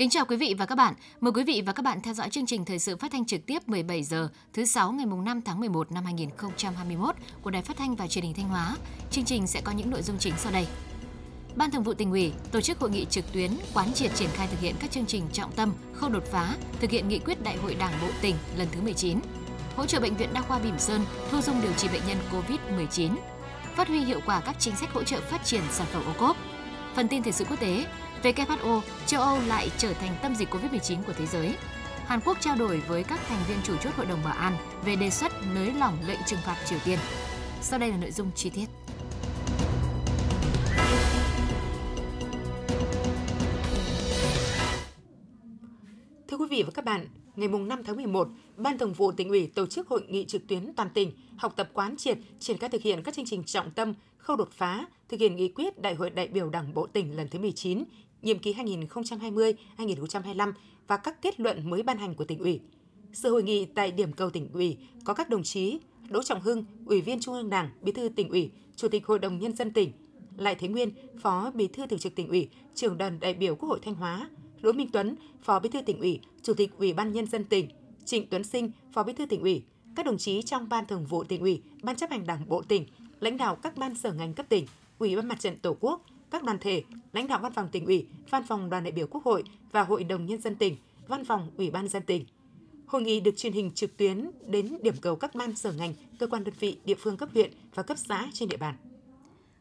Kính chào quý vị và các bạn. Mời quý vị và các bạn theo dõi chương trình thời sự phát thanh trực tiếp 17 giờ thứ sáu ngày mùng 5 tháng 11 năm 2021 của Đài Phát thanh và Truyền hình Thanh Hóa. Chương trình sẽ có những nội dung chính sau đây. Ban Thường vụ tỉnh ủy tổ chức hội nghị trực tuyến quán triệt triển khai thực hiện các chương trình trọng tâm, khâu đột phá, thực hiện nghị quyết Đại hội Đảng bộ tỉnh lần thứ 19. Hỗ trợ bệnh viện Đa khoa Bỉm Sơn thu dung điều trị bệnh nhân COVID-19. Phát huy hiệu quả các chính sách hỗ trợ phát triển sản phẩm ô cốp. Phần tin thời sự quốc tế, WHO, châu Âu lại trở thành tâm dịch COVID-19 của thế giới. Hàn Quốc trao đổi với các thành viên chủ chốt Hội đồng Bảo an về đề xuất nới lỏng lệnh trừng phạt Triều Tiên. Sau đây là nội dung chi tiết. Thưa quý vị và các bạn, ngày 5 tháng 11, Ban Thường vụ tỉnh ủy tổ chức hội nghị trực tuyến toàn tỉnh học tập quán triệt triển khai thực hiện các chương trình trọng tâm, khâu đột phá, thực hiện nghị quyết Đại hội đại biểu Đảng bộ tỉnh lần thứ 19, nhiệm kỳ 2020-2025 và các kết luận mới ban hành của tỉnh ủy. Sự hội nghị tại điểm cầu tỉnh ủy có các đồng chí Đỗ Trọng Hưng, Ủy viên Trung ương Đảng, Bí thư tỉnh ủy, Chủ tịch Hội đồng nhân dân tỉnh, Lại Thế Nguyên, Phó Bí thư Thường trực tỉnh ủy, Trưởng đoàn đại biểu Quốc hội Thanh Hóa, Đỗ Minh Tuấn, Phó Bí thư tỉnh ủy, Chủ tịch Ủy ban nhân dân tỉnh, Trịnh Tuấn Sinh, Phó Bí thư tỉnh ủy, các đồng chí trong Ban Thường vụ tỉnh ủy, Ban chấp hành Đảng bộ tỉnh, lãnh đạo các ban sở ngành cấp tỉnh, Ủy ban Mặt trận Tổ quốc, các đoàn thể, lãnh đạo Văn phòng tỉnh ủy, Văn phòng Đoàn đại biểu Quốc hội và Hội đồng nhân dân tỉnh, Văn phòng Ủy ban dân tỉnh. Hội nghị được truyền hình trực tuyến đến điểm cầu các ban sở ngành, cơ quan đơn vị, địa phương cấp huyện và cấp xã trên địa bàn.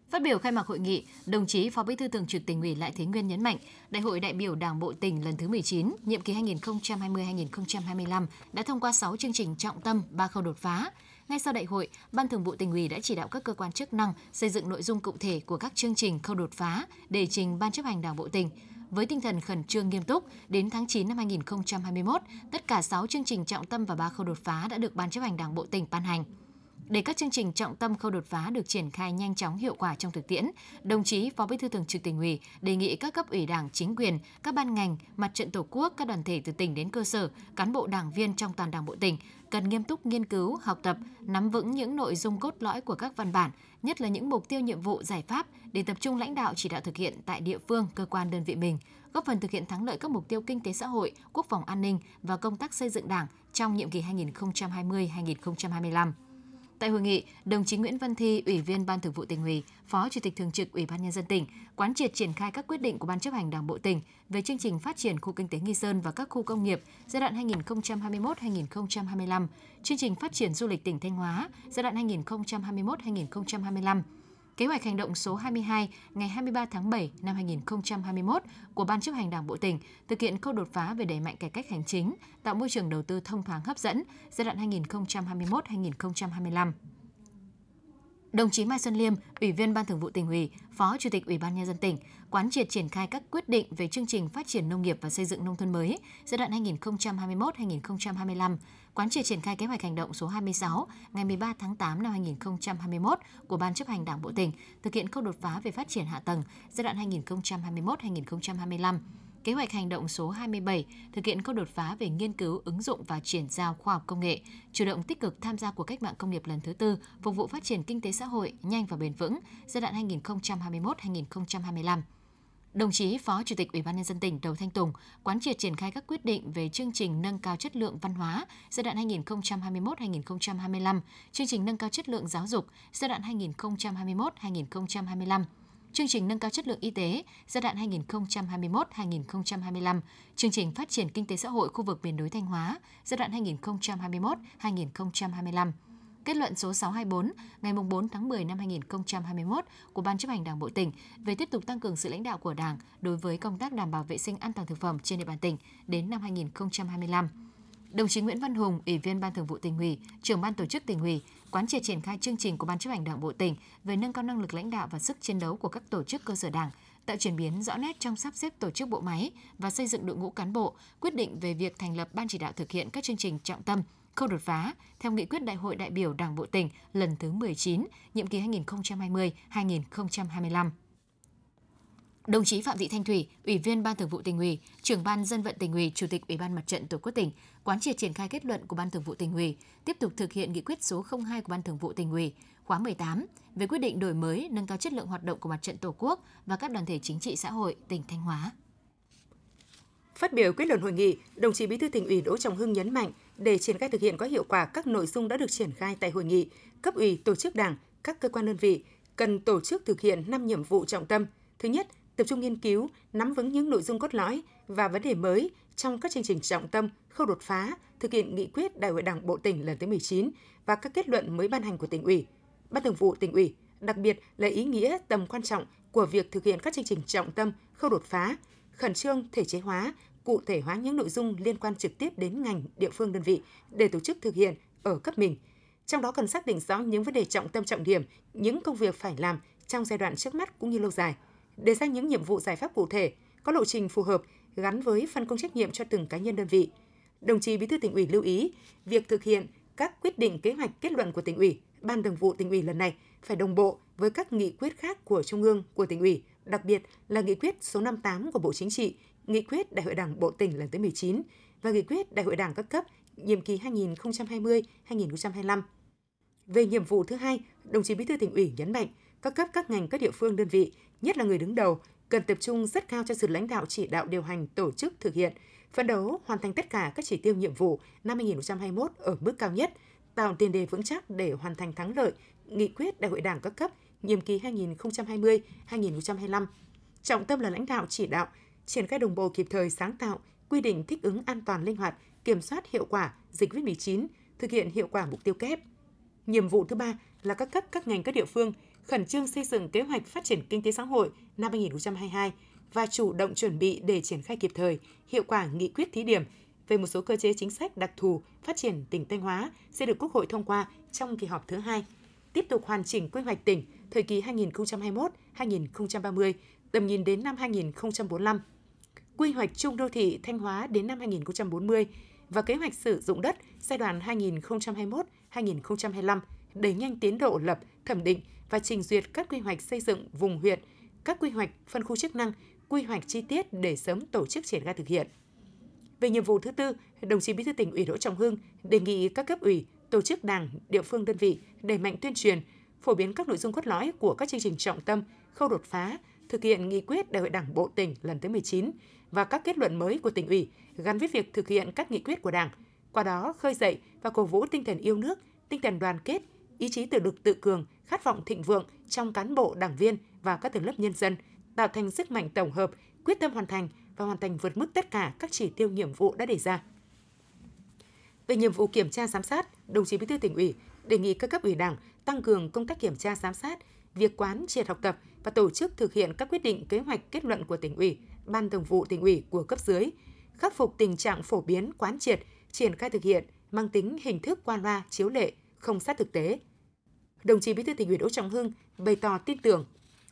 Phát biểu khai mạc hội nghị, đồng chí Phó Bí thư Thường trực Tỉnh ủy Lại Thế Nguyên nhấn mạnh, Đại hội đại biểu Đảng bộ tỉnh lần thứ 19, nhiệm kỳ 2020-2025 đã thông qua 6 chương trình trọng tâm, 3 khâu đột phá. Ngay sau đại hội, Ban Thường vụ tỉnh ủy đã chỉ đạo các cơ quan chức năng xây dựng nội dung cụ thể của các chương trình khâu đột phá để trình Ban chấp hành Đảng bộ tỉnh. Với tinh thần khẩn trương nghiêm túc, đến tháng 9 năm 2021, tất cả 6 chương trình trọng tâm và 3 khâu đột phá đã được Ban chấp hành Đảng bộ tỉnh ban hành. Để các chương trình trọng tâm khâu đột phá được triển khai nhanh chóng hiệu quả trong thực tiễn, đồng chí Phó Bí thư Thường trực tỉnh ủy đề nghị các cấp ủy Đảng, chính quyền, các ban ngành, mặt trận Tổ quốc, các đoàn thể từ tỉnh đến cơ sở, cán bộ đảng viên trong toàn Đảng bộ tỉnh cần nghiêm túc nghiên cứu, học tập, nắm vững những nội dung cốt lõi của các văn bản, nhất là những mục tiêu nhiệm vụ giải pháp để tập trung lãnh đạo chỉ đạo thực hiện tại địa phương, cơ quan đơn vị mình, góp phần thực hiện thắng lợi các mục tiêu kinh tế xã hội, quốc phòng an ninh và công tác xây dựng Đảng trong nhiệm kỳ 2020-2025. Tại hội nghị, đồng chí Nguyễn Văn Thi, Ủy viên Ban Thường vụ tỉnh ủy, Phó Chủ tịch Thường trực Ủy ban nhân dân tỉnh, quán triệt triển khai các quyết định của Ban chấp hành Đảng bộ tỉnh về chương trình phát triển khu kinh tế Nghi Sơn và các khu công nghiệp giai đoạn 2021-2025, chương trình phát triển du lịch tỉnh Thanh Hóa giai đoạn 2021-2025, Kế hoạch hành động số 22 ngày 23 tháng 7 năm 2021 của Ban chấp hành Đảng Bộ tỉnh thực hiện khâu đột phá về đẩy mạnh cải cách hành chính, tạo môi trường đầu tư thông thoáng hấp dẫn giai đoạn 2021-2025. Đồng chí Mai Xuân Liêm, Ủy viên Ban Thường vụ tỉnh ủy, Phó Chủ tịch Ủy ban nhân dân tỉnh, quán triệt triển khai các quyết định về chương trình phát triển nông nghiệp và xây dựng nông thôn mới giai đoạn 2021-2025, quán triệt triển khai kế hoạch hành động số 26 ngày 13 tháng 8 năm 2021 của Ban chấp hành Đảng bộ tỉnh thực hiện khâu đột phá về phát triển hạ tầng giai đoạn 2021-2025 Kế hoạch hành động số 27 thực hiện các đột phá về nghiên cứu, ứng dụng và chuyển giao khoa học công nghệ, chủ động tích cực tham gia cuộc cách mạng công nghiệp lần thứ tư, phục vụ phát triển kinh tế xã hội nhanh và bền vững giai đoạn 2021-2025. Đồng chí Phó Chủ tịch Ủy ban nhân dân tỉnh Đầu Thanh Tùng quán triệt triển khai các quyết định về chương trình nâng cao chất lượng văn hóa giai đoạn 2021-2025, chương trình nâng cao chất lượng giáo dục giai đoạn 2021-2025 chương trình nâng cao chất lượng y tế giai đoạn 2021-2025, chương trình phát triển kinh tế xã hội khu vực miền núi Thanh Hóa giai đoạn 2021-2025. Kết luận số 624 ngày 4 tháng 10 năm 2021 của Ban chấp hành Đảng bộ tỉnh về tiếp tục tăng cường sự lãnh đạo của Đảng đối với công tác đảm bảo vệ sinh an toàn thực phẩm trên địa bàn tỉnh đến năm 2025 Đồng chí Nguyễn Văn Hùng, Ủy viên Ban Thường vụ tỉnh ủy, trưởng ban tổ chức tỉnh ủy, quán triệt triển khai chương trình của Ban chấp hành Đảng bộ tỉnh về nâng cao năng lực lãnh đạo và sức chiến đấu của các tổ chức cơ sở Đảng, tạo chuyển biến rõ nét trong sắp xếp tổ chức bộ máy và xây dựng đội ngũ cán bộ, quyết định về việc thành lập ban chỉ đạo thực hiện các chương trình trọng tâm, khâu đột phá theo nghị quyết Đại hội đại biểu Đảng bộ tỉnh lần thứ 19, nhiệm kỳ 2020-2025. Đồng chí Phạm Thị Thanh Thủy, Ủy viên Ban Thường vụ tỉnh ủy, trưởng ban dân vận tỉnh ủy, Chủ tịch Ủy ban Mặt trận Tổ quốc tỉnh, quán triệt triển khai kết luận của Ban Thường vụ tỉnh ủy, tiếp tục thực hiện nghị quyết số 02 của Ban Thường vụ tỉnh ủy khóa 18 về quyết định đổi mới, nâng cao chất lượng hoạt động của Mặt trận Tổ quốc và các đoàn thể chính trị xã hội tỉnh Thanh Hóa. Phát biểu kết luận hội nghị, đồng chí Bí thư tỉnh ủy Đỗ Trọng Hưng nhấn mạnh, để triển khai thực hiện có hiệu quả các nội dung đã được triển khai tại hội nghị, cấp ủy, tổ chức đảng, các cơ quan đơn vị cần tổ chức thực hiện 5 nhiệm vụ trọng tâm. Thứ nhất, tập trung nghiên cứu, nắm vững những nội dung cốt lõi và vấn đề mới trong các chương trình trọng tâm, khâu đột phá, thực hiện nghị quyết Đại hội Đảng bộ tỉnh lần thứ 19 và các kết luận mới ban hành của tỉnh ủy. Ban Thường vụ tỉnh ủy, đặc biệt là ý nghĩa tầm quan trọng của việc thực hiện các chương trình trọng tâm, khâu đột phá, khẩn trương thể chế hóa, cụ thể hóa những nội dung liên quan trực tiếp đến ngành, địa phương đơn vị để tổ chức thực hiện ở cấp mình. Trong đó cần xác định rõ những vấn đề trọng tâm trọng điểm, những công việc phải làm trong giai đoạn trước mắt cũng như lâu dài, đề ra những nhiệm vụ giải pháp cụ thể, có lộ trình phù hợp gắn với phân công trách nhiệm cho từng cá nhân đơn vị. Đồng chí Bí thư tỉnh ủy lưu ý, việc thực hiện các quyết định kế hoạch kết luận của tỉnh ủy, ban thường vụ tỉnh ủy lần này phải đồng bộ với các nghị quyết khác của Trung ương, của tỉnh ủy, đặc biệt là nghị quyết số 58 của Bộ Chính trị, nghị quyết Đại hội Đảng Bộ tỉnh lần thứ 19 và nghị quyết Đại hội Đảng các cấp nhiệm kỳ 2020-2025. Về nhiệm vụ thứ hai, đồng chí Bí thư tỉnh ủy nhấn mạnh các cấp các ngành các địa phương đơn vị, nhất là người đứng đầu, cần tập trung rất cao cho sự lãnh đạo chỉ đạo điều hành tổ chức thực hiện, phấn đấu hoàn thành tất cả các chỉ tiêu nhiệm vụ năm 2021 ở mức cao nhất, tạo tiền đề vững chắc để hoàn thành thắng lợi nghị quyết Đại hội Đảng các cấp nhiệm kỳ 2020-2025. Trọng tâm là lãnh đạo chỉ đạo, triển khai đồng bộ kịp thời sáng tạo, quy định thích ứng an toàn linh hoạt, kiểm soát hiệu quả dịch COVID-19, thực hiện hiệu quả mục tiêu kép. Nhiệm vụ thứ ba là các cấp các ngành các địa phương khẩn trương xây dựng kế hoạch phát triển kinh tế xã hội năm 2022 và chủ động chuẩn bị để triển khai kịp thời, hiệu quả nghị quyết thí điểm về một số cơ chế chính sách đặc thù phát triển tỉnh Thanh Hóa sẽ được Quốc hội thông qua trong kỳ họp thứ hai. Tiếp tục hoàn chỉnh quy hoạch tỉnh thời kỳ 2021-2030, tầm nhìn đến năm 2045. Quy hoạch chung đô thị Thanh Hóa đến năm 2040 và kế hoạch sử dụng đất giai đoạn 2021-2025 đẩy nhanh tiến độ lập, thẩm định và trình duyệt các quy hoạch xây dựng vùng huyện, các quy hoạch phân khu chức năng, quy hoạch chi tiết để sớm tổ chức triển khai thực hiện. Về nhiệm vụ thứ tư, đồng chí Bí thư tỉnh ủy Đỗ Trọng Hưng đề nghị các cấp ủy, tổ chức đảng, địa phương đơn vị đẩy mạnh tuyên truyền, phổ biến các nội dung cốt lõi của các chương trình trọng tâm, khâu đột phá, thực hiện nghị quyết Đại hội Đảng bộ tỉnh lần thứ 19 và các kết luận mới của tỉnh ủy gắn với việc thực hiện các nghị quyết của Đảng, qua đó khơi dậy và cổ vũ tinh thần yêu nước, tinh thần đoàn kết, ý chí tự lực tự cường, khát vọng thịnh vượng trong cán bộ, đảng viên và các tầng lớp nhân dân, tạo thành sức mạnh tổng hợp, quyết tâm hoàn thành và hoàn thành vượt mức tất cả các chỉ tiêu nhiệm vụ đã đề ra. Về nhiệm vụ kiểm tra giám sát, đồng chí Bí thư tỉnh ủy đề nghị các cấp ủy Đảng tăng cường công tác kiểm tra giám sát, việc quán triệt học tập và tổ chức thực hiện các quyết định kế hoạch kết luận của tỉnh ủy, ban thường vụ tỉnh ủy của cấp dưới, khắc phục tình trạng phổ biến quán triệt, triển khai thực hiện mang tính hình thức qua loa chiếu lệ, không sát thực tế. Đồng chí Bí thư tỉnh ủy Đỗ Trọng Hưng bày tỏ tin tưởng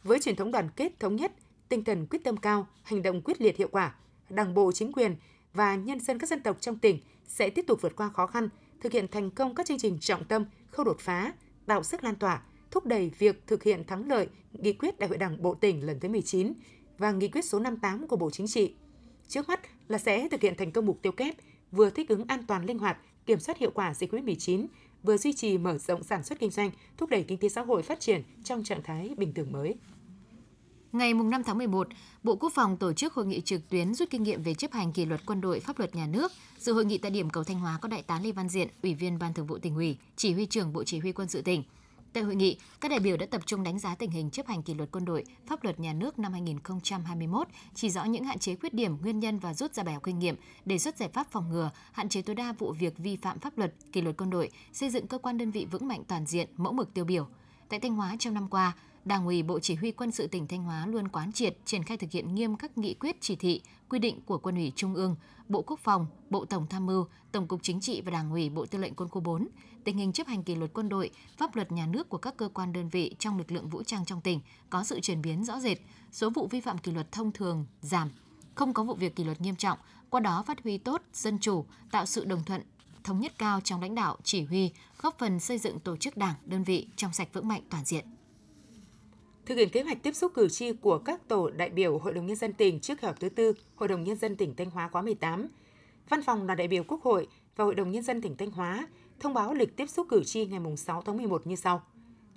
với truyền thống đoàn kết thống nhất, tinh thần quyết tâm cao, hành động quyết liệt hiệu quả, Đảng bộ chính quyền và nhân dân các dân tộc trong tỉnh sẽ tiếp tục vượt qua khó khăn, thực hiện thành công các chương trình trọng tâm, khâu đột phá, tạo sức lan tỏa, thúc đẩy việc thực hiện thắng lợi nghị quyết Đại hội Đảng bộ tỉnh lần thứ 19 và nghị quyết số 58 của Bộ Chính trị. Trước mắt là sẽ thực hiện thành công mục tiêu kép vừa thích ứng an toàn linh hoạt, kiểm soát hiệu quả dịch COVID-19, vừa duy trì mở rộng sản xuất kinh doanh, thúc đẩy kinh tế xã hội phát triển trong trạng thái bình thường mới. Ngày 5 tháng 11, Bộ Quốc phòng tổ chức hội nghị trực tuyến rút kinh nghiệm về chấp hành kỷ luật quân đội pháp luật nhà nước. Dự hội nghị tại điểm cầu Thanh Hóa có Đại tá Lê Văn Diện, Ủy viên Ban Thường vụ tỉnh ủy, Chỉ huy trưởng Bộ Chỉ huy quân sự tỉnh. Tại hội nghị, các đại biểu đã tập trung đánh giá tình hình chấp hành kỷ luật quân đội, pháp luật nhà nước năm 2021, chỉ rõ những hạn chế khuyết điểm, nguyên nhân và rút ra bài học kinh nghiệm, đề xuất giải pháp phòng ngừa, hạn chế tối đa vụ việc vi phạm pháp luật, kỷ luật quân đội, xây dựng cơ quan đơn vị vững mạnh toàn diện, mẫu mực tiêu biểu. Tại Thanh Hóa trong năm qua, Đảng ủy Bộ Chỉ huy Quân sự tỉnh Thanh Hóa luôn quán triệt triển khai thực hiện nghiêm các nghị quyết chỉ thị, quy định của Quân ủy Trung ương, Bộ Quốc phòng, Bộ Tổng tham mưu, Tổng cục Chính trị và Đảng ủy Bộ Tư lệnh Quân khu 4, tình hình chấp hành kỷ luật quân đội, pháp luật nhà nước của các cơ quan đơn vị trong lực lượng vũ trang trong tỉnh có sự chuyển biến rõ rệt, số vụ vi phạm kỷ luật thông thường giảm, không có vụ việc kỷ luật nghiêm trọng, qua đó phát huy tốt dân chủ, tạo sự đồng thuận thống nhất cao trong lãnh đạo, chỉ huy, góp phần xây dựng tổ chức đảng, đơn vị trong sạch vững mạnh toàn diện thực hiện kế hoạch tiếp xúc cử tri của các tổ đại biểu Hội đồng Nhân dân tỉnh trước kỳ họp thứ tư Hội đồng Nhân dân tỉnh Thanh Hóa khóa 18. Văn phòng đoàn đại biểu Quốc hội và Hội đồng Nhân dân tỉnh Thanh Hóa thông báo lịch tiếp xúc cử tri ngày 6 tháng 11 như sau.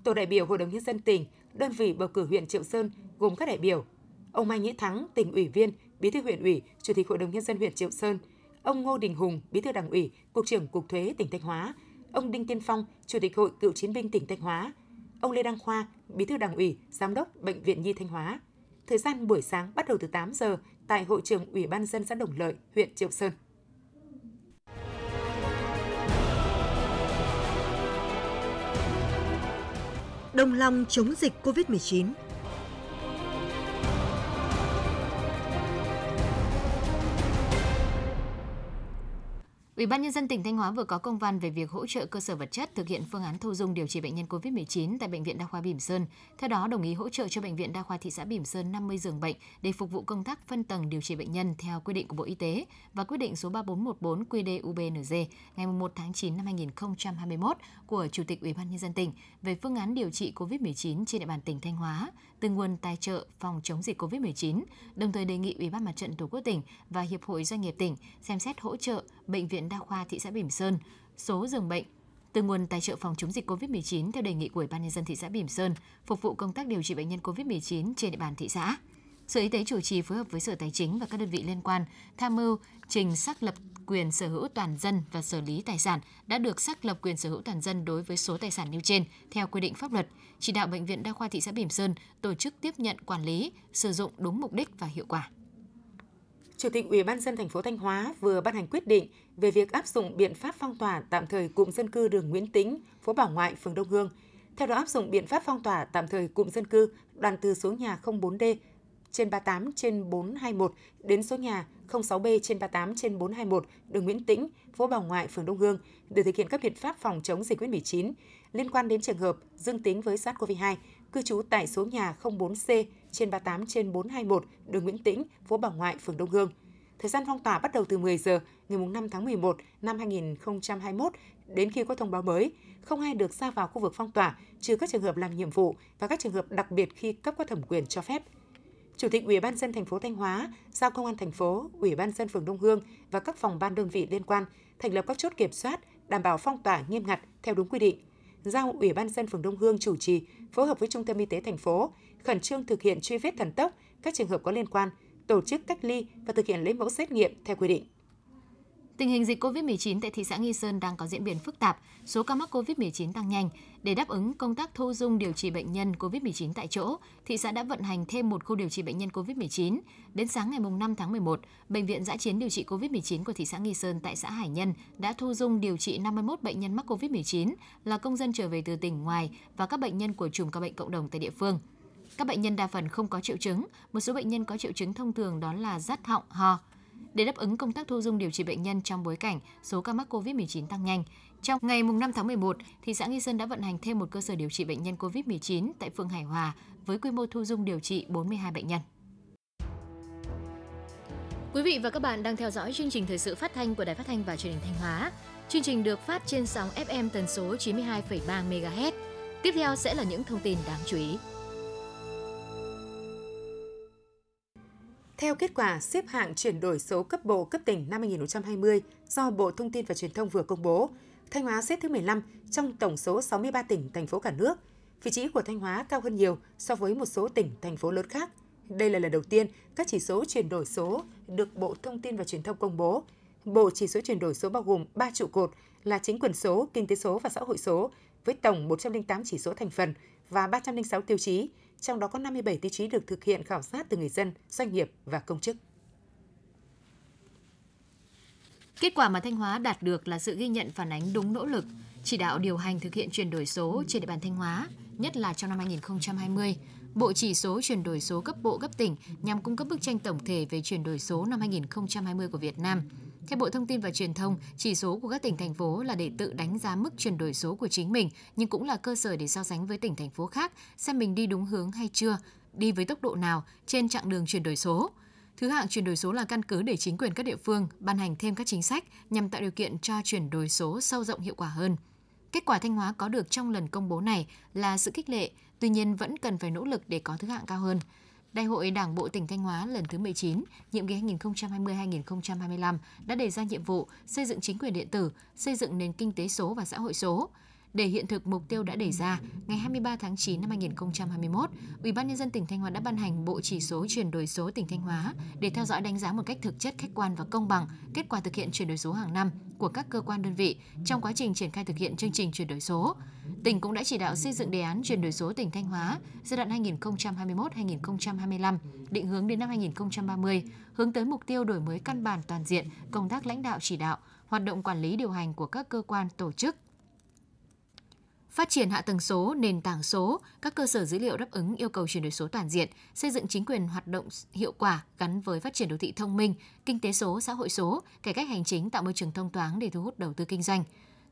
Tổ đại biểu Hội đồng Nhân dân tỉnh, đơn vị bầu cử huyện Triệu Sơn gồm các đại biểu ông Mai Nhĩ Thắng, tỉnh ủy viên, Bí thư huyện ủy, Chủ tịch Hội đồng nhân dân huyện Triệu Sơn, ông Ngô Đình Hùng, Bí thư Đảng ủy, Cục trưởng Cục Thuế tỉnh Thanh Hóa, ông Đinh Tiên Phong, Chủ tịch Hội Cựu chiến binh tỉnh Thanh Hóa, ông Lê Đăng Khoa, Bí thư Đảng ủy, Giám đốc Bệnh viện Nhi Thanh Hóa. Thời gian buổi sáng bắt đầu từ 8 giờ tại hội trường Ủy ban dân xã Đồng Lợi, huyện Triệu Sơn. Đồng lòng chống dịch COVID-19 Ủy ban nhân dân tỉnh Thanh Hóa vừa có công văn về việc hỗ trợ cơ sở vật chất thực hiện phương án thu dung điều trị bệnh nhân COVID-19 tại bệnh viện Đa khoa Bỉm Sơn. Theo đó, đồng ý hỗ trợ cho bệnh viện Đa khoa thị xã Bỉm Sơn 50 giường bệnh để phục vụ công tác phân tầng điều trị bệnh nhân theo quy định của Bộ Y tế và quyết định số 3414 QĐ-UBND ngày 1 tháng 9 năm 2021 của Chủ tịch Ủy ban nhân dân tỉnh về phương án điều trị COVID-19 trên địa bàn tỉnh Thanh Hóa từ nguồn tài trợ phòng chống dịch COVID-19, đồng thời đề nghị Ủy ban Mặt trận Tổ quốc tỉnh và Hiệp hội Doanh nghiệp tỉnh xem xét hỗ trợ bệnh viện Đa khoa thị xã Bỉm Sơn số giường bệnh từ nguồn tài trợ phòng chống dịch COVID-19 theo đề nghị của Ủy ban nhân dân thị xã Bỉm Sơn phục vụ công tác điều trị bệnh nhân COVID-19 trên địa bàn thị xã. Sở Y tế chủ trì phối hợp với Sở Tài chính và các đơn vị liên quan tham mưu trình xác lập quyền sở hữu toàn dân và xử lý tài sản đã được xác lập quyền sở hữu toàn dân đối với số tài sản nêu trên theo quy định pháp luật, chỉ đạo bệnh viện đa khoa thị xã Bỉm Sơn tổ chức tiếp nhận quản lý, sử dụng đúng mục đích và hiệu quả. Chủ tịch Ủy ban dân thành phố Thanh Hóa vừa ban hành quyết định về việc áp dụng biện pháp phong tỏa tạm thời cụm dân cư đường Nguyễn Tĩnh, phố Bảo Ngoại, phường Đông Hương. Theo đó áp dụng biện pháp phong tỏa tạm thời cụm dân cư đoàn từ số nhà 04D trên 38 trên 421 đến số nhà 06B trên 38 trên 421 đường Nguyễn Tĩnh, phố Bảo Ngoại, phường Đông Hương để thực hiện các biện pháp phòng chống dịch COVID-19 liên quan đến trường hợp dương tính với SARS-CoV-2 cư trú tại số nhà 04C trên 38 trên 421 đường Nguyễn Tĩnh, phố Bảo Ngoại, phường Đông Hương. Thời gian phong tỏa bắt đầu từ 10 giờ ngày 5 tháng 11 năm 2021 đến khi có thông báo mới, không ai được ra vào khu vực phong tỏa trừ các trường hợp làm nhiệm vụ và các trường hợp đặc biệt khi cấp có thẩm quyền cho phép. Chủ tịch Ủy ban dân thành phố Thanh Hóa giao công an thành phố, Ủy ban dân phường Đông Hương và các phòng ban đơn vị liên quan thành lập các chốt kiểm soát, đảm bảo phong tỏa nghiêm ngặt theo đúng quy định. Giao Ủy ban dân phường Đông Hương chủ trì phối hợp với Trung tâm Y tế thành phố khẩn trương thực hiện truy vết thần tốc các trường hợp có liên quan, tổ chức cách ly và thực hiện lấy mẫu xét nghiệm theo quy định. Tình hình dịch COVID-19 tại thị xã Nghi Sơn đang có diễn biến phức tạp, số ca mắc COVID-19 tăng nhanh. Để đáp ứng công tác thu dung điều trị bệnh nhân COVID-19 tại chỗ, thị xã đã vận hành thêm một khu điều trị bệnh nhân COVID-19. Đến sáng ngày 5 tháng 11, Bệnh viện giã chiến điều trị COVID-19 của thị xã Nghi Sơn tại xã Hải Nhân đã thu dung điều trị 51 bệnh nhân mắc COVID-19 là công dân trở về từ tỉnh ngoài và các bệnh nhân của chùm ca bệnh cộng đồng tại địa phương. Các bệnh nhân đa phần không có triệu chứng, một số bệnh nhân có triệu chứng thông thường đó là rát họng, ho. Để đáp ứng công tác thu dung điều trị bệnh nhân trong bối cảnh số ca mắc COVID-19 tăng nhanh, trong ngày 5 tháng 11, thị xã Nghi Sơn đã vận hành thêm một cơ sở điều trị bệnh nhân COVID-19 tại phường Hải Hòa với quy mô thu dung điều trị 42 bệnh nhân. Quý vị và các bạn đang theo dõi chương trình thời sự phát thanh của Đài Phát thanh và Truyền hình Thanh Hóa. Chương trình được phát trên sóng FM tần số 92,3 MHz. Tiếp theo sẽ là những thông tin đáng chú ý. Theo kết quả xếp hạng chuyển đổi số cấp bộ cấp tỉnh năm 2020 do Bộ Thông tin và Truyền thông vừa công bố, Thanh Hóa xếp thứ 15 trong tổng số 63 tỉnh, thành phố cả nước. Vị trí của Thanh Hóa cao hơn nhiều so với một số tỉnh, thành phố lớn khác. Đây là lần đầu tiên các chỉ số chuyển đổi số được Bộ Thông tin và Truyền thông công bố. Bộ chỉ số chuyển đổi số bao gồm 3 trụ cột là chính quyền số, kinh tế số và xã hội số, với tổng 108 chỉ số thành phần và 306 tiêu chí, trong đó có 57 tiêu chí được thực hiện khảo sát từ người dân, doanh nghiệp và công chức. Kết quả mà Thanh Hóa đạt được là sự ghi nhận phản ánh đúng nỗ lực, chỉ đạo điều hành thực hiện chuyển đổi số trên địa bàn Thanh Hóa, nhất là trong năm 2020. Bộ chỉ số chuyển đổi số cấp bộ cấp tỉnh nhằm cung cấp bức tranh tổng thể về chuyển đổi số năm 2020 của Việt Nam. Theo Bộ Thông tin và Truyền thông, chỉ số của các tỉnh thành phố là để tự đánh giá mức chuyển đổi số của chính mình, nhưng cũng là cơ sở để so sánh với tỉnh thành phố khác xem mình đi đúng hướng hay chưa, đi với tốc độ nào trên chặng đường chuyển đổi số. Thứ hạng chuyển đổi số là căn cứ để chính quyền các địa phương ban hành thêm các chính sách nhằm tạo điều kiện cho chuyển đổi số sâu rộng hiệu quả hơn. Kết quả Thanh Hóa có được trong lần công bố này là sự khích lệ, tuy nhiên vẫn cần phải nỗ lực để có thứ hạng cao hơn. Đại hội Đảng bộ tỉnh Thanh Hóa lần thứ 19, nhiệm kỳ 2020-2025 đã đề ra nhiệm vụ xây dựng chính quyền điện tử, xây dựng nền kinh tế số và xã hội số. Để hiện thực mục tiêu đã đề ra, ngày 23 tháng 9 năm 2021, Ủy ban nhân dân tỉnh Thanh Hóa đã ban hành bộ chỉ số chuyển đổi số tỉnh Thanh Hóa để theo dõi đánh giá một cách thực chất, khách quan và công bằng kết quả thực hiện chuyển đổi số hàng năm của các cơ quan đơn vị trong quá trình triển khai thực hiện chương trình chuyển đổi số. Tỉnh cũng đã chỉ đạo xây dựng đề án chuyển đổi số tỉnh Thanh Hóa giai đoạn 2021-2025, định hướng đến năm 2030, hướng tới mục tiêu đổi mới căn bản toàn diện công tác lãnh đạo chỉ đạo, hoạt động quản lý điều hành của các cơ quan tổ chức, phát triển hạ tầng số, nền tảng số, các cơ sở dữ liệu đáp ứng yêu cầu chuyển đổi số toàn diện, xây dựng chính quyền hoạt động hiệu quả gắn với phát triển đô thị thông minh, kinh tế số, xã hội số, cải cách hành chính tạo môi trường thông thoáng để thu hút đầu tư kinh doanh.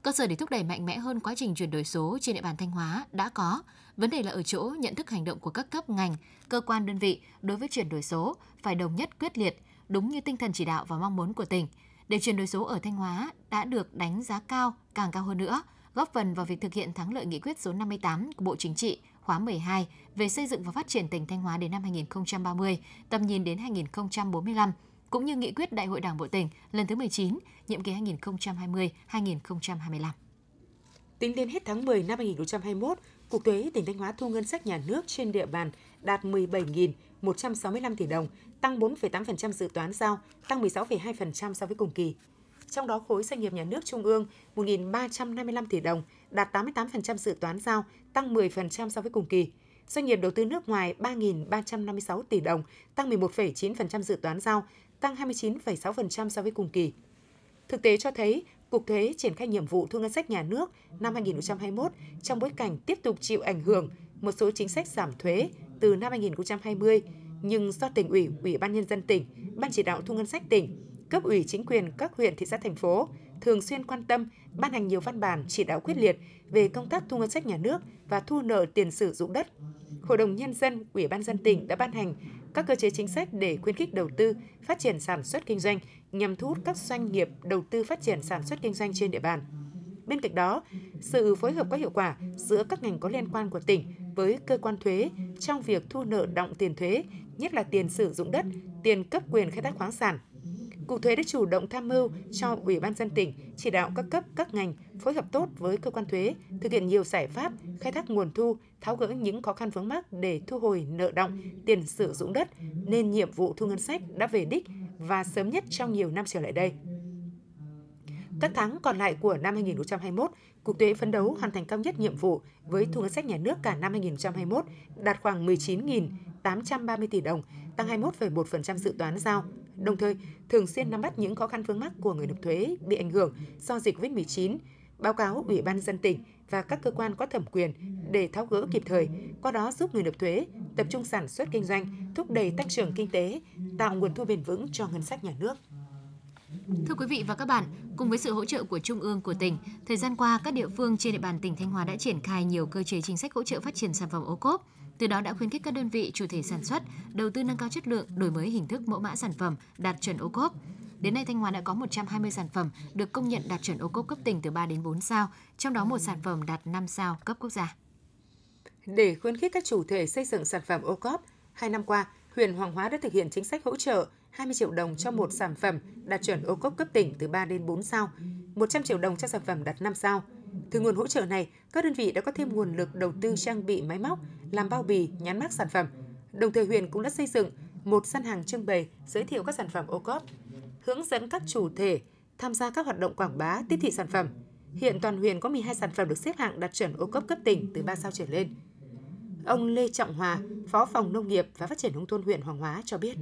Cơ sở để thúc đẩy mạnh mẽ hơn quá trình chuyển đổi số trên địa bàn Thanh Hóa đã có. Vấn đề là ở chỗ nhận thức hành động của các cấp ngành, cơ quan đơn vị đối với chuyển đổi số phải đồng nhất quyết liệt, đúng như tinh thần chỉ đạo và mong muốn của tỉnh. Để chuyển đổi số ở Thanh Hóa đã được đánh giá cao, càng cao hơn nữa – góp phần vào việc thực hiện thắng lợi nghị quyết số 58 của Bộ Chính trị khóa 12 về xây dựng và phát triển tỉnh Thanh Hóa đến năm 2030, tầm nhìn đến 2045, cũng như nghị quyết Đại hội Đảng bộ tỉnh lần thứ 19, nhiệm kỳ 2020-2025. Tính đến hết tháng 10 năm 2021, Cục Thuế tỉnh Thanh Hóa thu ngân sách nhà nước trên địa bàn đạt 17.165 tỷ đồng, tăng 4,8% dự toán giao, tăng 16,2% so với cùng kỳ trong đó khối doanh nghiệp nhà nước trung ương 1.355 tỷ đồng, đạt 88% dự toán giao, tăng 10% so với cùng kỳ. Doanh nghiệp đầu tư nước ngoài 3.356 tỷ đồng, tăng 11,9% dự toán giao, tăng 29,6% so với cùng kỳ. Thực tế cho thấy, Cục Thuế triển khai nhiệm vụ thu ngân sách nhà nước năm 2021 trong bối cảnh tiếp tục chịu ảnh hưởng một số chính sách giảm thuế từ năm 2020, nhưng do tỉnh ủy, ủy ban nhân dân tỉnh, ban chỉ đạo thu ngân sách tỉnh cấp ủy chính quyền các huyện thị xã thành phố thường xuyên quan tâm, ban hành nhiều văn bản chỉ đạo quyết liệt về công tác thu ngân sách nhà nước và thu nợ tiền sử dụng đất. Hội đồng nhân dân, Ủy ban dân tỉnh đã ban hành các cơ chế chính sách để khuyến khích đầu tư, phát triển sản xuất kinh doanh nhằm thu hút các doanh nghiệp đầu tư phát triển sản xuất kinh doanh trên địa bàn. Bên cạnh đó, sự phối hợp có hiệu quả giữa các ngành có liên quan của tỉnh với cơ quan thuế trong việc thu nợ động tiền thuế, nhất là tiền sử dụng đất, tiền cấp quyền khai thác khoáng sản, Cục thuế đã chủ động tham mưu cho Ủy ban dân tỉnh chỉ đạo các cấp các ngành phối hợp tốt với cơ quan thuế, thực hiện nhiều giải pháp khai thác nguồn thu, tháo gỡ những khó khăn vướng mắc để thu hồi nợ động, tiền sử dụng đất, nên nhiệm vụ thu ngân sách đã về đích và sớm nhất trong nhiều năm trở lại đây. Các tháng còn lại của năm 2021, Cục Thuế phấn đấu hoàn thành cao nhất nhiệm vụ với thu ngân sách nhà nước cả năm 2021 đạt khoảng 19.830 tỷ đồng, tăng 21,1% dự toán giao, đồng thời thường xuyên nắm bắt những khó khăn vướng mắc của người nộp thuế bị ảnh hưởng do dịch COVID-19, báo cáo Ủy ban dân tỉnh và các cơ quan có thẩm quyền để tháo gỡ kịp thời, qua đó giúp người nộp thuế tập trung sản xuất kinh doanh, thúc đẩy tăng trưởng kinh tế, tạo nguồn thu bền vững cho ngân sách nhà nước. Thưa quý vị và các bạn, cùng với sự hỗ trợ của Trung ương của tỉnh, thời gian qua các địa phương trên địa bàn tỉnh Thanh Hóa đã triển khai nhiều cơ chế chính sách hỗ trợ phát triển sản phẩm ô cốp, từ đó đã khuyến khích các đơn vị chủ thể sản xuất đầu tư nâng cao chất lượng, đổi mới hình thức mẫu mã sản phẩm đạt chuẩn ô cốp. Đến nay Thanh Hóa đã có 120 sản phẩm được công nhận đạt chuẩn ô cốp cấp tỉnh từ 3 đến 4 sao, trong đó một sản phẩm đạt 5 sao cấp quốc gia. Để khuyến khích các chủ thể xây dựng sản phẩm ô cốp, hai năm qua, huyện Hoàng Hóa đã thực hiện chính sách hỗ trợ 20 triệu đồng cho một sản phẩm đạt chuẩn ô cốp cấp tỉnh từ 3 đến 4 sao, 100 triệu đồng cho sản phẩm đạt 5 sao. Từ nguồn hỗ trợ này, các đơn vị đã có thêm nguồn lực đầu tư trang bị máy móc, làm bao bì, nhãn mác sản phẩm. Đồng thời huyện cũng đã xây dựng một gian hàng trưng bày giới thiệu các sản phẩm ô cốp, hướng dẫn các chủ thể tham gia các hoạt động quảng bá, tiếp thị sản phẩm. Hiện toàn huyện có 12 sản phẩm được xếp hạng đạt chuẩn ô cốp cấp tỉnh từ 3 sao trở lên. Ông Lê Trọng Hòa, Phó phòng Nông nghiệp và Phát triển nông thôn huyện Hoàng Hóa cho biết.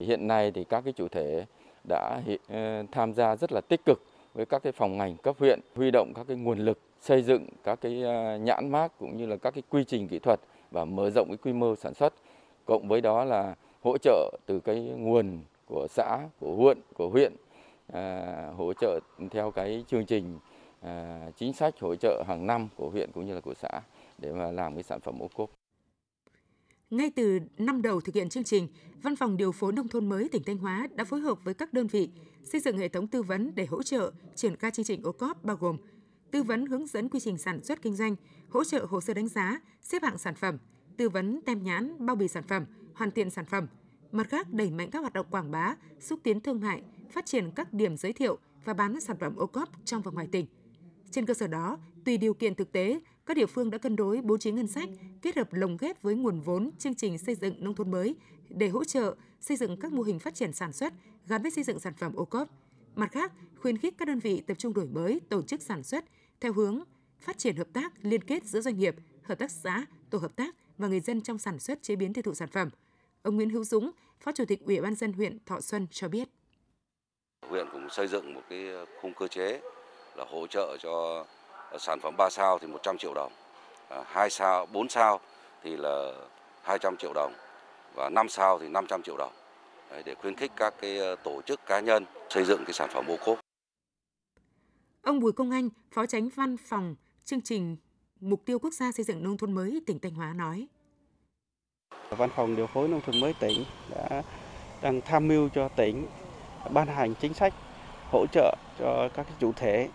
Hiện nay thì các cái chủ thể đã ờ, tham gia rất là tích cực với các cái phòng ngành cấp huyện huy động các cái nguồn lực xây dựng các cái à, nhãn mát cũng như là các cái quy trình kỹ thuật và mở rộng cái quy mô sản xuất. Cộng với đó là hỗ trợ từ cái nguồn của xã của huyện của huyện à, hỗ trợ theo cái chương trình à, chính sách hỗ trợ hàng năm của huyện cũng như là của xã để mà làm cái sản phẩm ô cốp ngay từ năm đầu thực hiện chương trình, Văn phòng Điều phối Nông thôn mới tỉnh Thanh Hóa đã phối hợp với các đơn vị xây dựng hệ thống tư vấn để hỗ trợ triển khai chương trình ô cốp bao gồm tư vấn hướng dẫn quy trình sản xuất kinh doanh, hỗ trợ hồ sơ đánh giá, xếp hạng sản phẩm, tư vấn tem nhãn, bao bì sản phẩm, hoàn thiện sản phẩm. Mặt khác, đẩy mạnh các hoạt động quảng bá, xúc tiến thương mại, phát triển các điểm giới thiệu và bán sản phẩm ô cốp trong và ngoài tỉnh. Trên cơ sở đó, tùy điều kiện thực tế, các địa phương đã cân đối bố trí ngân sách, kết hợp lồng ghép với nguồn vốn chương trình xây dựng nông thôn mới để hỗ trợ xây dựng các mô hình phát triển sản xuất gắn với xây dựng sản phẩm ô cốp. Mặt khác, khuyến khích các đơn vị tập trung đổi mới tổ chức sản xuất theo hướng phát triển hợp tác liên kết giữa doanh nghiệp, hợp tác xã, tổ hợp tác và người dân trong sản xuất chế biến tiêu thụ sản phẩm. Ông Nguyễn Hữu Dũng, Phó Chủ tịch Ủy ban dân huyện Thọ Xuân cho biết. Huyện cũng xây dựng một cái khung cơ chế là hỗ trợ cho sản phẩm 3 sao thì 100 triệu đồng, 2 sao, 4 sao thì là 200 triệu đồng và 5 sao thì 500 triệu đồng để khuyến khích các cái tổ chức cá nhân xây dựng cái sản phẩm ô cốp. Ông Bùi Công Anh, Phó Tránh Văn phòng chương trình Mục tiêu Quốc gia xây dựng nông thôn mới tỉnh Thanh Hóa nói. Văn phòng điều phối nông thôn mới tỉnh đã đang tham mưu cho tỉnh ban hành chính sách hỗ trợ cho các chủ thể.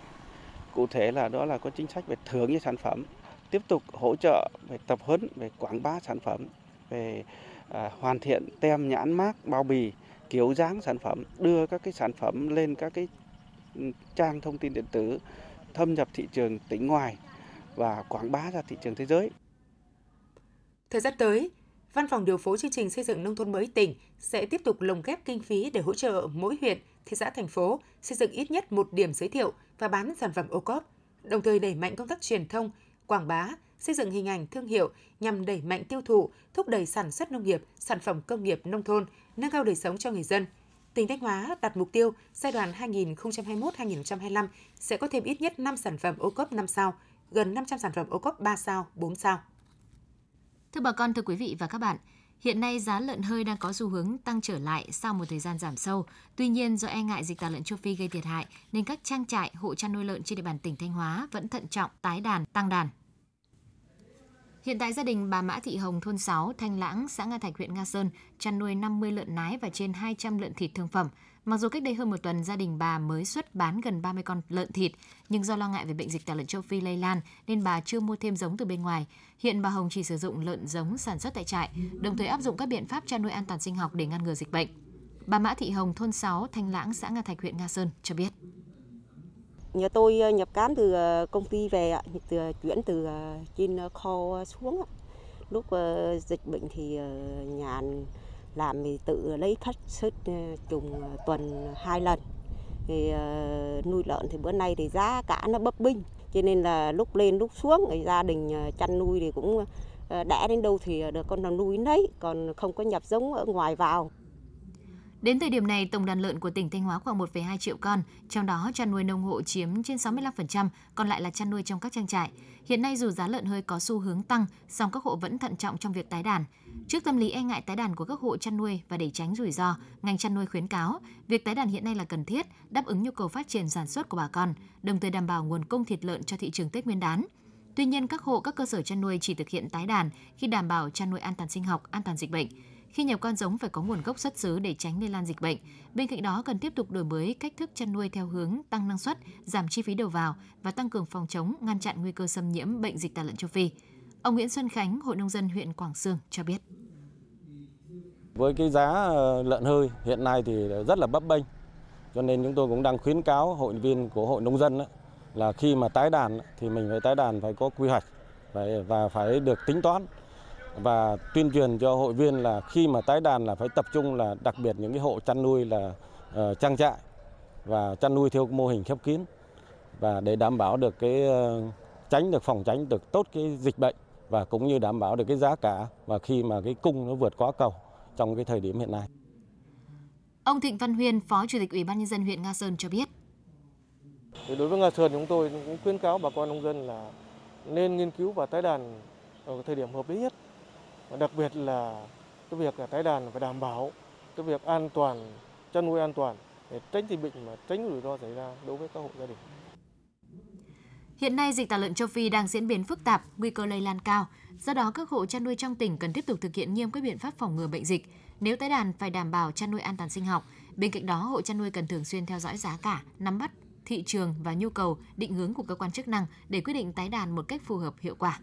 Cụ thể là đó là có chính sách về thưởng cho sản phẩm, tiếp tục hỗ trợ về tập huấn về quảng bá sản phẩm, về à, hoàn thiện tem nhãn mác bao bì kiểu dáng sản phẩm, đưa các cái sản phẩm lên các cái ừ, trang thông tin điện tử thâm nhập thị trường tỉnh ngoài và quảng bá ra thị trường thế giới. Thời gian tới, Văn phòng điều phối chương trình xây dựng nông thôn mới tỉnh sẽ tiếp tục lồng ghép kinh phí để hỗ trợ mỗi huyện, thị xã, thành phố xây dựng ít nhất một điểm giới thiệu và bán sản phẩm ô cốp, đồng thời đẩy mạnh công tác truyền thông, quảng bá, xây dựng hình ảnh thương hiệu nhằm đẩy mạnh tiêu thụ, thúc đẩy sản xuất nông nghiệp, sản phẩm công nghiệp nông thôn, nâng cao đời sống cho người dân. Tỉnh Thanh Hóa đặt mục tiêu giai đoạn 2021-2025 sẽ có thêm ít nhất 5 sản phẩm ô cốp 5 sao, gần 500 sản phẩm ô cốp 3 sao, 4 sao. Thưa bà con, thưa quý vị và các bạn, Hiện nay giá lợn hơi đang có xu hướng tăng trở lại sau một thời gian giảm sâu. Tuy nhiên do e ngại dịch tả lợn châu Phi gây thiệt hại nên các trang trại, hộ chăn nuôi lợn trên địa bàn tỉnh Thanh Hóa vẫn thận trọng tái đàn, tăng đàn. Hiện tại gia đình bà Mã Thị Hồng thôn 6, Thanh Lãng, xã Nga Thạch, huyện Nga Sơn chăn nuôi 50 lợn nái và trên 200 lợn thịt thương phẩm. Mặc dù cách đây hơn một tuần gia đình bà mới xuất bán gần 30 con lợn thịt, nhưng do lo ngại về bệnh dịch tả lợn châu Phi lây lan nên bà chưa mua thêm giống từ bên ngoài. Hiện bà Hồng chỉ sử dụng lợn giống sản xuất tại trại, đồng thời áp dụng các biện pháp chăn nuôi an toàn sinh học để ngăn ngừa dịch bệnh. Bà Mã Thị Hồng thôn 6, Thanh Lãng, xã Nga Thạch, huyện Nga Sơn cho biết. Nhà tôi ờ, nhập cám từ ờ, công ty về, từ, ờ, chuyển từ trên kho xuống. Lúc dịch bệnh thì nhà làm thì tự lấy phát sức trùng tuần hai lần. Thì nuôi lợn thì bữa nay thì giá cả nó bấp binh. Cho nên là lúc lên lúc xuống thì gia đình chăn nuôi thì cũng đẻ đến đâu thì được con nào nuôi đấy, còn không có nhập giống ở ngoài vào. Đến thời điểm này, tổng đàn lợn của tỉnh Thanh Hóa khoảng 1,2 triệu con, trong đó chăn nuôi nông hộ chiếm trên 65%, còn lại là chăn nuôi trong các trang trại. Hiện nay dù giá lợn hơi có xu hướng tăng, song các hộ vẫn thận trọng trong việc tái đàn. Trước tâm lý e ngại tái đàn của các hộ chăn nuôi và để tránh rủi ro, ngành chăn nuôi khuyến cáo việc tái đàn hiện nay là cần thiết, đáp ứng nhu cầu phát triển sản xuất của bà con, đồng thời đảm bảo nguồn cung thịt lợn cho thị trường Tết Nguyên đán. Tuy nhiên, các hộ các cơ sở chăn nuôi chỉ thực hiện tái đàn khi đảm bảo chăn nuôi an toàn sinh học, an toàn dịch bệnh. Khi nhập con giống phải có nguồn gốc xuất xứ để tránh lây lan dịch bệnh. Bên cạnh đó cần tiếp tục đổi mới cách thức chăn nuôi theo hướng tăng năng suất, giảm chi phí đầu vào và tăng cường phòng chống, ngăn chặn nguy cơ xâm nhiễm bệnh dịch tả lợn châu Phi. Ông Nguyễn Xuân Khánh, Hội nông dân huyện Quảng Sương cho biết. Với cái giá ờ, lợn hơi hiện nay thì rất là bấp bênh. Cho nên chúng tôi cũng đang khuyến cáo hội viên của hội nông dân là khi mà tái đàn thì mình phải tái đàn phải có quy hoạch và phải được tính toán và tuyên truyền cho hội viên là khi mà tái đàn là phải tập trung là đặc biệt những cái hộ chăn nuôi là uh, trang trại và chăn nuôi theo mô hình khép kín và để đảm bảo được cái uh, tránh được phòng tránh được tốt cái dịch bệnh và cũng như đảm bảo được cái giá cả và khi mà cái cung nó vượt quá cầu trong cái thời điểm hiện nay. Ông Thịnh Văn Huyên, Phó Chủ tịch Ủy ban nhân dân huyện Nga Sơn cho biết. Đối với Nga Sơn chúng tôi cũng khuyến cáo bà con nông dân là nên nghiên cứu và tái đàn ở thời điểm hợp lý nhất và đặc biệt là cái việc tái đàn phải đảm bảo cái việc an toàn chăn nuôi an toàn để tránh dịch bệnh mà tránh rủi ro xảy ra đối với các hộ gia đình. Hiện nay dịch tả lợn châu Phi đang diễn biến phức tạp, nguy cơ lây lan cao. Do đó các hộ chăn nuôi trong tỉnh cần tiếp tục thực hiện nghiêm các biện pháp phòng ngừa bệnh dịch. Nếu tái đàn phải đảm bảo chăn nuôi an toàn sinh học. Bên cạnh đó, hộ chăn nuôi cần thường xuyên theo dõi giá cả, nắm bắt thị trường và nhu cầu, định hướng của cơ quan chức năng để quyết định tái đàn một cách phù hợp hiệu quả.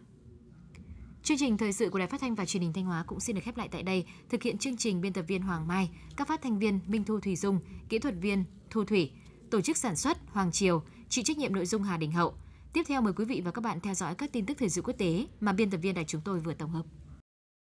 Chương trình thời sự của Đài Phát thanh và Truyền hình Thanh Hóa cũng xin được khép lại tại đây. Thực hiện chương trình biên tập viên Hoàng Mai, các phát thanh viên Minh Thu thủy Dung, kỹ thuật viên Thu Thủy, tổ chức sản xuất Hoàng Triều, chịu trách nhiệm nội dung Hà Đình Hậu. Tiếp theo mời quý vị và các bạn theo dõi các tin tức thời sự quốc tế mà biên tập viên đài chúng tôi vừa tổng hợp.